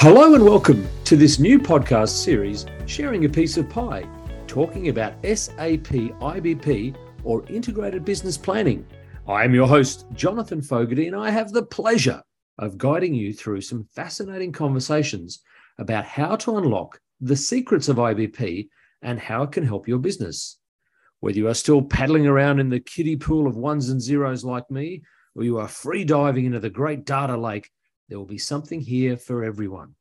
Hello and welcome to this new podcast series, Sharing a Piece of Pie, talking about SAP IBP or Integrated Business Planning. I am your host, Jonathan Fogarty, and I have the pleasure of guiding you through some fascinating conversations about how to unlock the secrets of IBP and how it can help your business. Whether you are still paddling around in the kiddie pool of ones and zeros like me, or you are free diving into the great data lake there will be something here for everyone.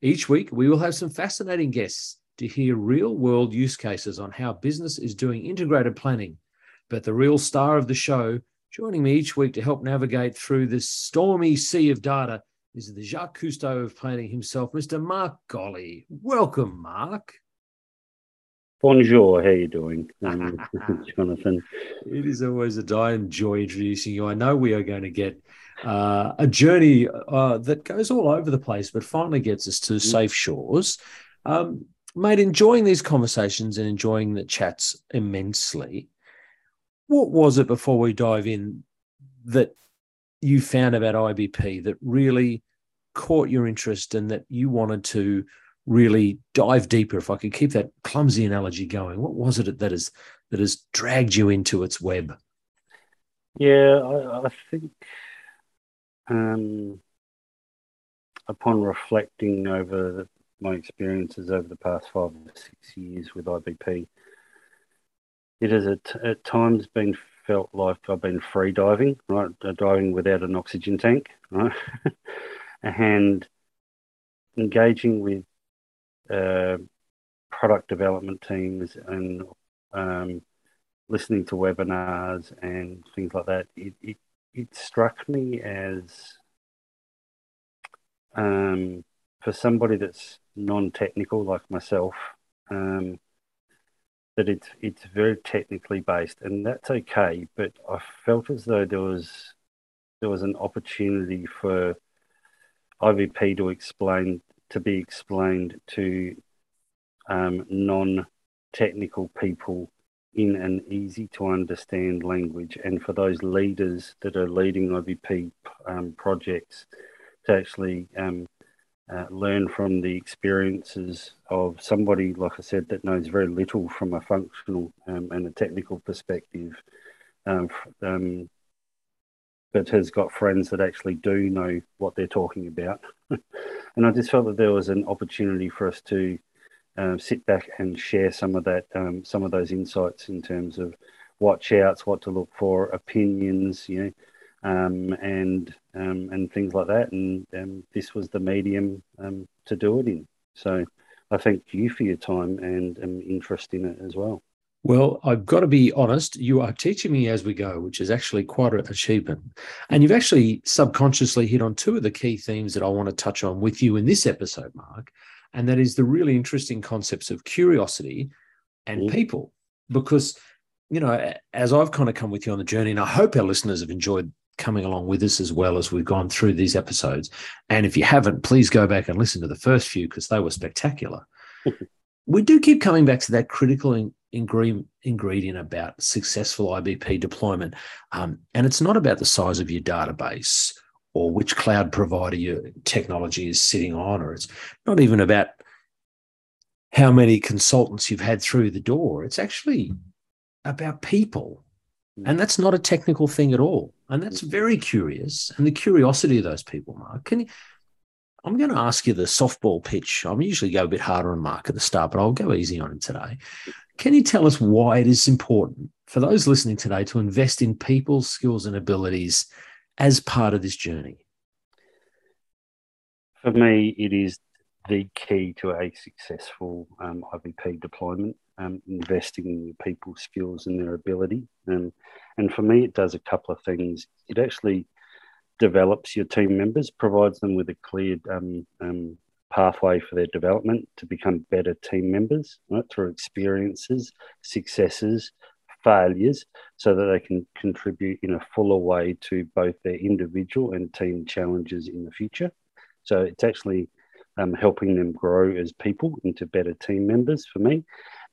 Each week, we will have some fascinating guests to hear real world use cases on how business is doing integrated planning. But the real star of the show, joining me each week to help navigate through this stormy sea of data, is the Jacques Cousteau of planning himself, Mr. Mark Golley. Welcome, Mark. Bonjour, how are you doing, um, Jonathan? It is always a die and joy introducing you. I know we are going to get uh, a journey uh, that goes all over the place, but finally gets us to mm. safe shores. Um, mate, enjoying these conversations and enjoying the chats immensely. What was it before we dive in that you found about IBP that really caught your interest and that you wanted to really dive deeper? If I could keep that clumsy analogy going, what was it that has that has dragged you into its web? Yeah, I, I think um, upon reflecting over my experiences over the past five or six years with IBP, it has at, at times been felt like I've been free diving, right? Uh, diving without an oxygen tank, right? and engaging with uh, product development teams and um, listening to webinars and things like that, it, it it struck me as um, for somebody that's non-technical like myself, um, that it's it's very technically based, and that's okay. But I felt as though there was there was an opportunity for IBP to explain to be explained to um, non-technical people in an easy to understand language and for those leaders that are leading IBP um, projects to actually um, uh, learn from the experiences of somebody, like I said, that knows very little from a functional um, and a technical perspective, um, um, but has got friends that actually do know what they're talking about. and I just felt that there was an opportunity for us to um, sit back and share some of that, um, some of those insights in terms of watch outs, what to look for, opinions, you know, um, and um, and things like that. And um, this was the medium um, to do it in. So I thank you for your time and, interest in it as well. Well, I've got to be honest, you are teaching me as we go, which is actually quite an achievement. And you've actually subconsciously hit on two of the key themes that I want to touch on with you in this episode, Mark and that is the really interesting concepts of curiosity and mm. people. Because, you know, as I've kind of come with you on the journey, and I hope our listeners have enjoyed coming along with us as well as we've gone through these episodes. And if you haven't, please go back and listen to the first few because they were spectacular. we do keep coming back to that critical in, ingredient, ingredient about successful IBP deployment. Um, and it's not about the size of your database or which cloud provider your technology is sitting on, or it's not even about how many consultants you've had through the door. It's actually about people. Hmm. And that's not a technical thing at all. And that's hmm. very curious. And the curiosity of those people, Mark, can you, I'm going to ask you the softball pitch. I'm usually go a bit harder on Mark at the start, but I'll go easy on him today. Can you tell us why it is important for those listening today to invest in people's skills and abilities as part of this journey? For me, it is the key to a successful um, IBP deployment, um, investing in your people's skills and their ability. Um, and for me, it does a couple of things. It actually develops your team members, provides them with a clear um, um, pathway for their development to become better team members right, through experiences, successes, failures so that they can contribute in a fuller way to both their individual and team challenges in the future. So it's actually um, helping them grow as people into better team members for me.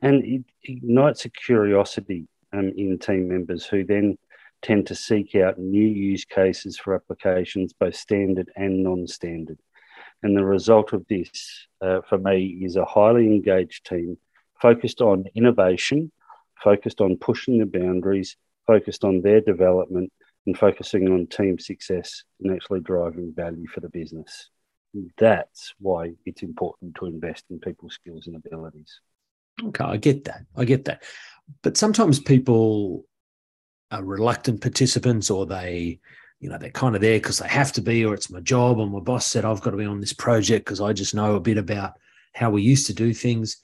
And it ignites a curiosity um, in team members who then tend to seek out new use cases for applications, both standard and non standard. And the result of this, uh, for me, is a highly engaged team focused on innovation, focused on pushing the boundaries, focused on their development, and focusing on team success and actually driving value for the business. That's why it's important to invest in people's skills and abilities. Okay, I get that. I get that. But sometimes people are reluctant participants or they you know they're kind of there because they have to be or it's my job or my boss said i've got to be on this project because i just know a bit about how we used to do things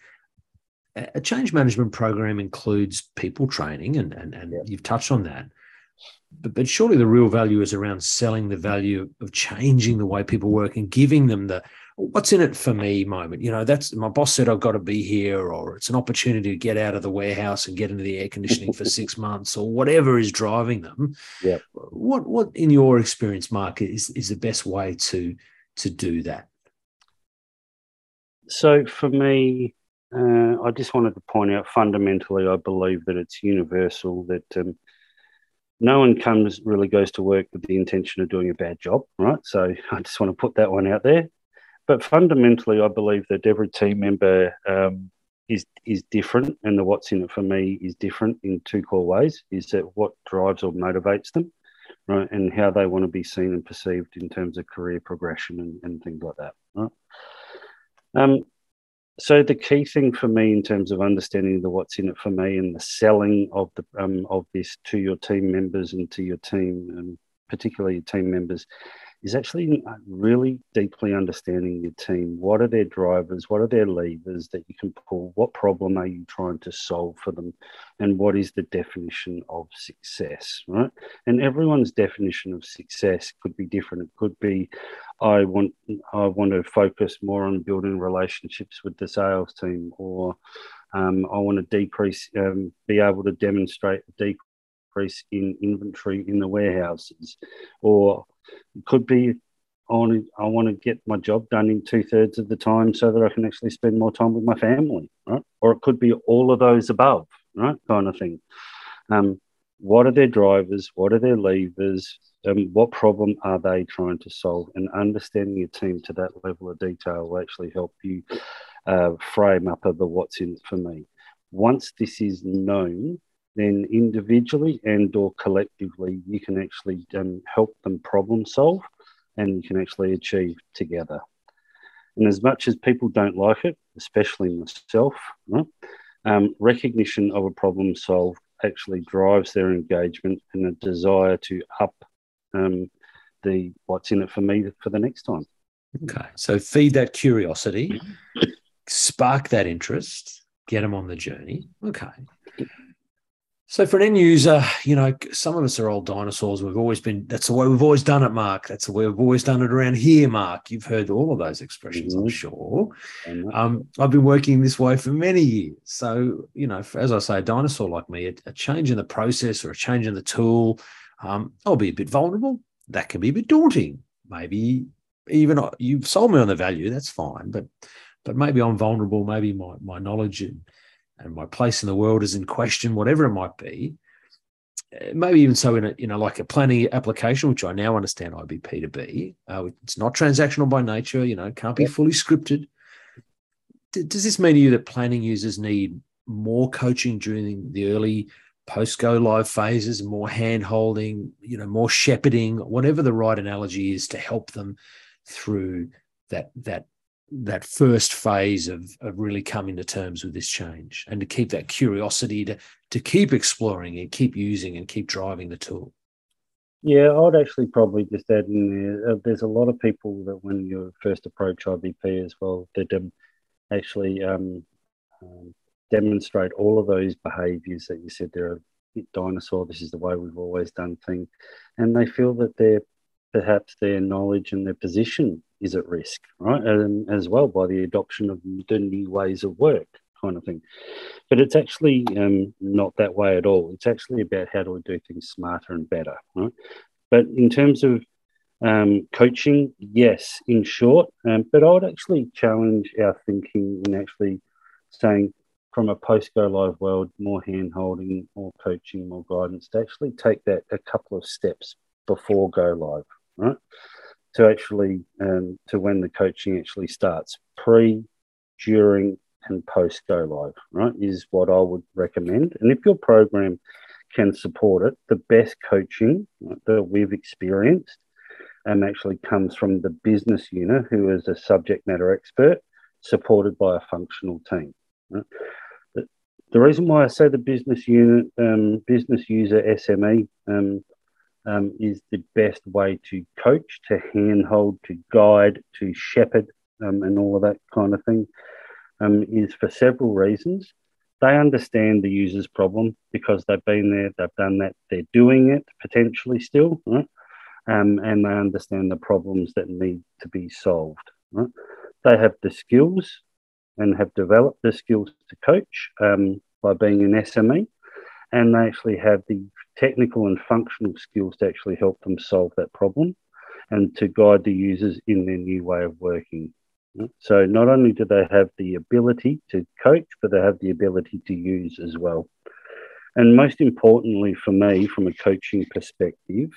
a change management program includes people training and and, and yeah. you've touched on that but, but surely the real value is around selling the value of changing the way people work and giving them the what's in it for me moment. You know, that's my boss said I've got to be here, or it's an opportunity to get out of the warehouse and get into the air conditioning for six months, or whatever is driving them. Yeah. What what in your experience, Mark, is is the best way to to do that? So for me, uh, I just wanted to point out fundamentally, I believe that it's universal that um, no one comes really goes to work with the intention of doing a bad job, right? So I just want to put that one out there. But fundamentally, I believe that every team member um, is is different, and the what's in it for me is different in two core ways: is that what drives or motivates them, right, and how they want to be seen and perceived in terms of career progression and, and things like that, right. Um, so the key thing for me in terms of understanding the what's in it for me and the selling of the um, of this to your team members and to your team, and particularly your team members, is actually uh, really deeply understanding your team. What are their drivers? What are their levers that you can pull? What problem are you trying to solve for them? And what is the definition of success, right? And everyone's definition of success could be different. It could be, I want, I want to focus more on building relationships with the sales team, or um, I want to decrease, um, be able to demonstrate a decrease in inventory in the warehouses, or it could be I want to, I want to get my job done in two thirds of the time so that I can actually spend more time with my family, right? Or it could be all of those above, right? Kind of thing. Um, what are their drivers? What are their levers? Um, what problem are they trying to solve? And understanding your team to that level of detail will actually help you uh, frame up of the what's in it for me. Once this is known, then individually and or collectively you can actually um, help them problem solve and you can actually achieve together. And as much as people don't like it especially myself right, um, recognition of a problem solved actually drives their engagement and a desire to up um, the what's in it for me for the next time. Okay so feed that curiosity spark that interest get them on the journey. Okay so for an end user, you know, some of us are old dinosaurs. We've always been, that's the way we've always done it, Mark. That's the way we've always done it around here, Mark. You've heard all of those expressions, mm-hmm. I'm sure. Um, I've been working this way for many years. So, you know, as I say, a dinosaur like me, a, a change in the process or a change in the tool, um, I'll be a bit vulnerable. That can be a bit daunting. Maybe even you've sold me on the value, that's fine. But but maybe I'm vulnerable. Maybe my, my knowledge and and my place in the world is in question, whatever it might be. Uh, maybe even so in a you know like a planning application, which I now understand IBP to be. Uh, it's not transactional by nature. You know, can't be fully scripted. D- does this mean to you that planning users need more coaching during the early post go live phases, more hand holding, you know, more shepherding, whatever the right analogy is to help them through that that that first phase of, of really coming to terms with this change and to keep that curiosity to to keep exploring and keep using and keep driving the tool. Yeah i'd actually probably just add in there uh, there's a lot of people that when you first approach ibp as well that um, actually um, um, demonstrate all of those behaviors that you said they're a bit dinosaur this is the way we've always done things. And they feel that they're perhaps their knowledge and their position is at risk, right? And as well by the adoption of the new ways of work, kind of thing. But it's actually um, not that way at all. It's actually about how do we do things smarter and better, right? But in terms of um, coaching, yes, in short, um, but I would actually challenge our thinking in actually saying from a post go live world, more hand holding, more coaching, more guidance to actually take that a couple of steps before go live, right? To actually um, to when the coaching actually starts pre, during, and post go live. Right is what I would recommend. And if your program can support it, the best coaching that we've experienced um, actually comes from the business unit, who is a subject matter expert, supported by a functional team. Right? The, the, reason why I say the business unit, um, business user SME, um, um, is the best way to coach, to handhold, to guide, to shepherd, um, and all of that kind of thing, um, is for several reasons. They understand the user's problem because they've been there, they've done that, they're doing it potentially still, right? um, and they understand the problems that need to be solved. Right? They have the skills and have developed the skills to coach um, by being an SME, and they actually have the technical and functional skills to actually help them solve that problem and to guide the users in their new way of working. So not only do they have the ability to coach, but they have the ability to use as well. And most importantly for me, from a coaching perspective,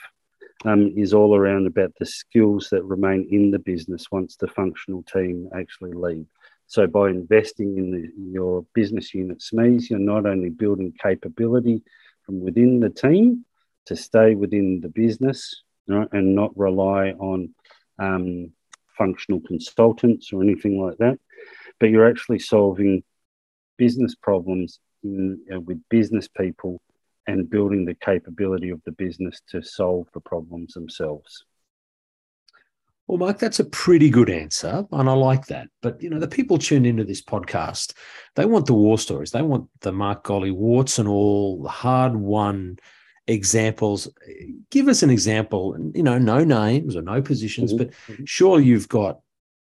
um, is all around about the skills that remain in the business once the functional team actually leave. So by investing in, the, your business unit SMEs, you're not only building capability from within the team to stay within the business right, and not rely on um, functional consultants or anything like that, but you're actually solving business problems in, uh, with business people and building the capability of the business to solve the problems themselves. Well, Mike, that's a pretty good answer, and I like that. But you know, the people tuned into this podcast, they want the war stories. They want the Mark Golley warts and all, the hard-won examples. Give us an example. You know, no names or no positions, mm-hmm. but sure, you've got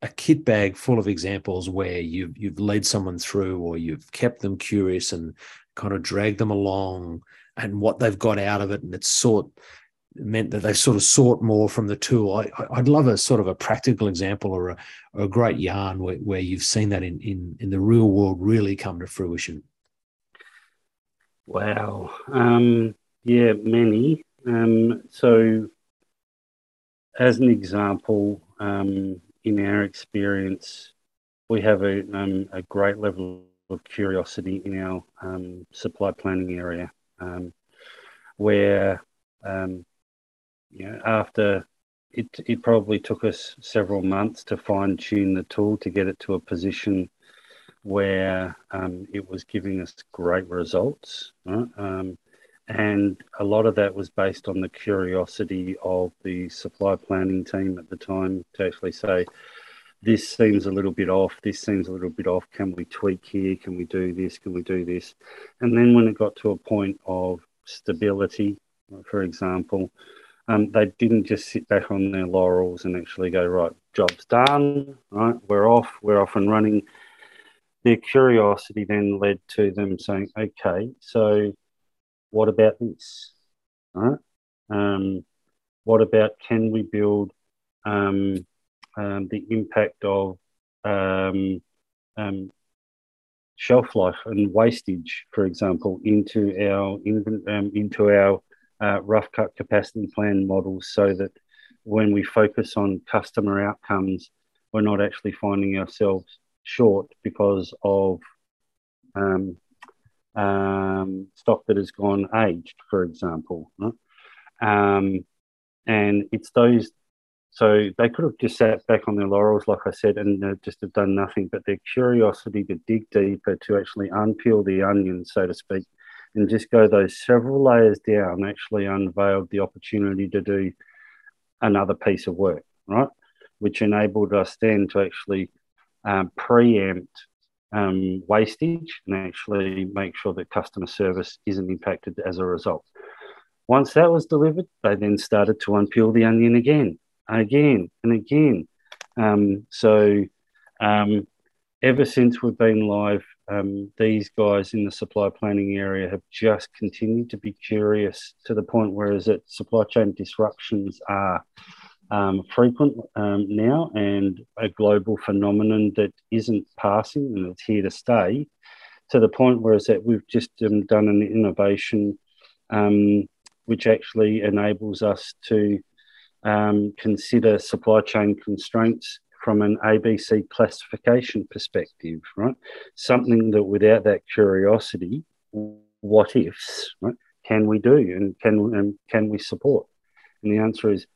a kit bag full of examples where you've you've led someone through, or you've kept them curious and kind of dragged them along and what they've got out of it, and it's sort meant that they've sort of sought more from the tool. I, would love a sort of a practical example or a, or a great yarn where, where you've seen that in, in, in the real world really come to fruition. Wow. Um, yeah, many. Um, so, as an example, um, in our experience, we have a, um, a great level of curiosity in our um, supply planning area um, where um, you know after it it probably took us several months to fine tune the tool to get it to a position where um, it was giving us great results. Right? Um, and a lot of that was based on the curiosity of the supply planning team at the time to actually say, this seems a little bit off, this seems a little bit off, can we tweak here, can we do this, can we do this? And then when it got to a point of stability, for example, um, they didn't just sit back on their laurels and actually go, right, job's done, right, we're off, we're off and running. Their curiosity then led to them saying, okay, so what about this? Right? Um, what about can we build um, um, the impact of um, um, shelf life and wastage, for example, into our into our uh, rough cut capacity plan models, so that when we focus on customer outcomes, we're not actually finding ourselves short because of um, um, stock that has gone aged, for example. Um, and it's those so they could have just sat back on their laurels, like I said, and uh, just have done nothing. But their curiosity to dig deeper, to actually unpeel the onion, so to speak, and just go those several layers down, actually unveiled the opportunity to do another piece of work, right? Which enabled us then to actually um, preempt um, wastage and actually make sure that customer service isn't impacted as a result. Once that was delivered, they then started to unpeel the onion again again and again. Um, so, um, ever since we've been live, um, these guys in the supply planning area have just continued to be curious to the point where is it supply chain disruptions are um, frequent um, now and a global phenomenon that isn't passing and it's here to stay. To the point where is that we've just um, done an innovation which actually enables us to um, consider supply chain constraints from an ABC classification perspective, right? Something that without that curiosity, what ifs, right? Can we do and can and can we support? And the answer is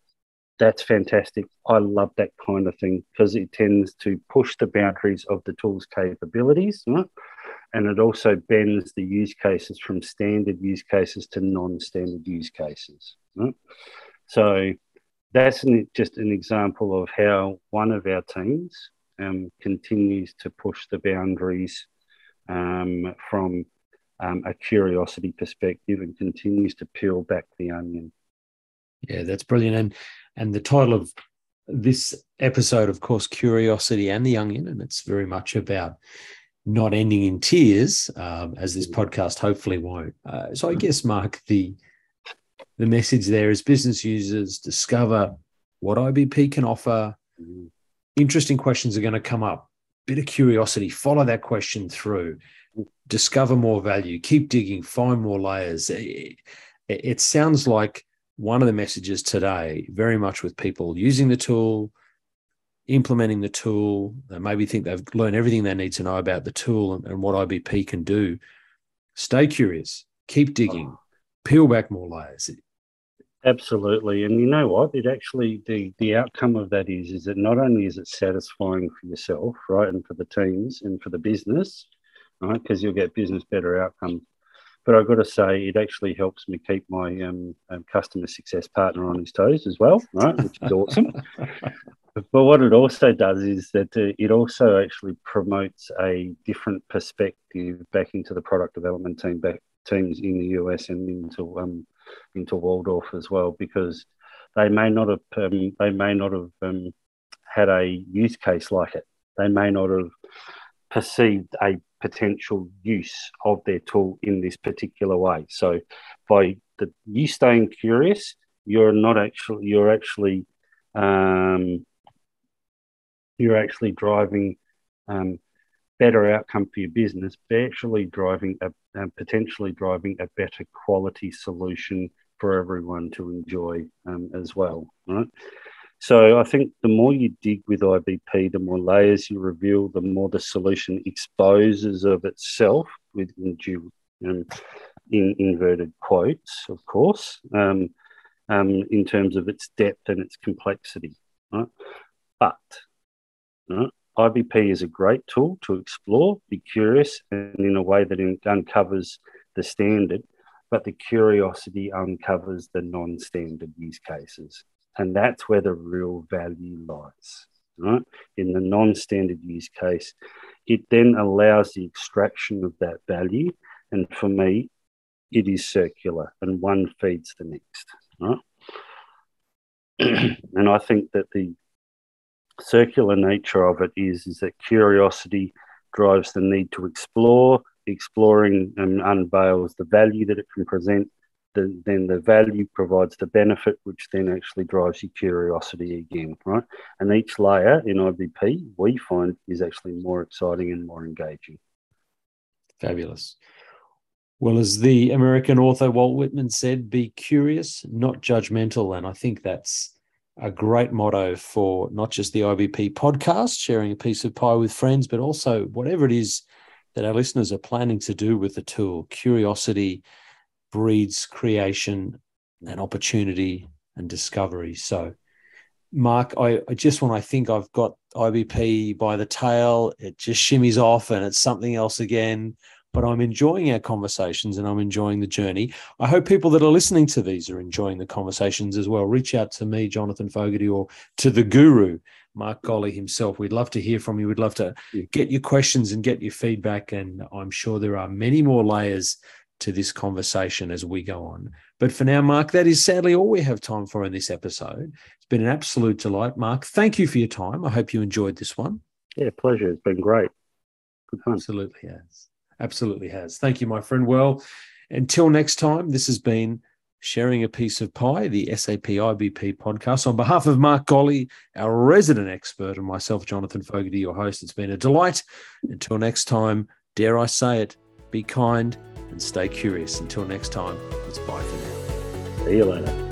that's fantastic. I love that kind of thing because it tends to push the boundaries of the tool's capabilities, right? and it also bends the use cases from standard use cases to non-standard use cases. Right? So that's an, just an example of how one of our teams um, continues to push the boundaries um, from um, a curiosity perspective and continues to peel back the onion. Yeah, that's brilliant. And and the title of this episode, of course, Curiosity and the Onion, and it's very much about not ending in tears, um, as this podcast hopefully won't. Uh, so I guess, Mark, the the message there is business users discover what IBP can offer. Mm-hmm. Interesting questions are going to come up. Bit of curiosity, follow that question through, discover more value, keep digging, find more layers. It, it sounds like one of the messages today, very much with people using the tool, implementing the tool. They maybe think they've learned everything they need to know about the tool and, and what IBP can do. Stay curious, keep digging. Peel back more layers. Absolutely, and you know what? It actually the the outcome of that is is that not only is it satisfying for yourself, right, and for the teams and for the business, right, because you'll get business better outcomes. But I've got to say, it actually helps me keep my um, um, customer success partner on his toes as well, right, which is awesome. But what it also does is that uh, it also actually promotes a different perspective back into the product development team, back teams in the US and into um, into Walldorf as well, because they may not have um, they may not have um, had a use case like it. They may not have perceived a potential use of their tool in this particular way. So, by the you staying curious, you're not actually you're actually um, you're actually driving um, better outcome for your business, but actually driving a potentially driving a better quality solution for everyone to enjoy um, as well. Right. So I think the more you dig with IBP, the more layers you reveal, the more the solution exposes of itself with due, um, in inverted quotes, of course, um, um, in terms of its depth and its complexity. Right? But Right? IBP is a great tool to explore, be curious, and in a way that uncovers the standard, but the curiosity uncovers the non standard use cases. And that's where the real value lies. Right? In the non standard use case, it then allows the extraction of that value. And for me, it is circular and one feeds the next. Right? and I think that the circular nature of it is is that curiosity drives the need to explore. Exploring and unveils the value that it can present. The, then the value provides the benefit, which then actually drives your curiosity again, right? And each layer in IBP we find is actually more exciting and more engaging. Fabulous. Well, as the American author Walt Whitman said, be curious, not judgmental. And I think that's a great motto for not just the IBP podcast, sharing a piece of pie with friends, but also whatever it is that our listeners are planning to do with the tool. Curiosity breeds creation and opportunity and discovery. So, Mark, I, I, just when I think I've got IBP by the tail, it just shimmies off and it's something else again but I'm enjoying our conversations and I'm enjoying the journey. I hope people that are listening to these are enjoying the conversations as well. Reach out to me, Jonathan Fogarty, or to the guru, Mark Golley himself. We'd love to hear from you. We'd love to get your questions and get your feedback. And I'm sure there are many more layers to this conversation as we go on. But for now, Mark, that is sadly all we have time for in this episode. It's been an absolute delight. Mark, thank you for your time. I hope you enjoyed this one. Yeah, pleasure. It's been great. Good fun. Absolutely has. Absolutely has. Thank you, my friend. Well, until next time, this has been Sharing a Piece of Pie, the SAP IBP podcast. On behalf of Mark Golley, our resident expert, and myself, Jonathan Fogarty, your host, it's been a delight. Until next time, dare I say it, be kind and stay curious. Until next time, it's bye for now. See you later.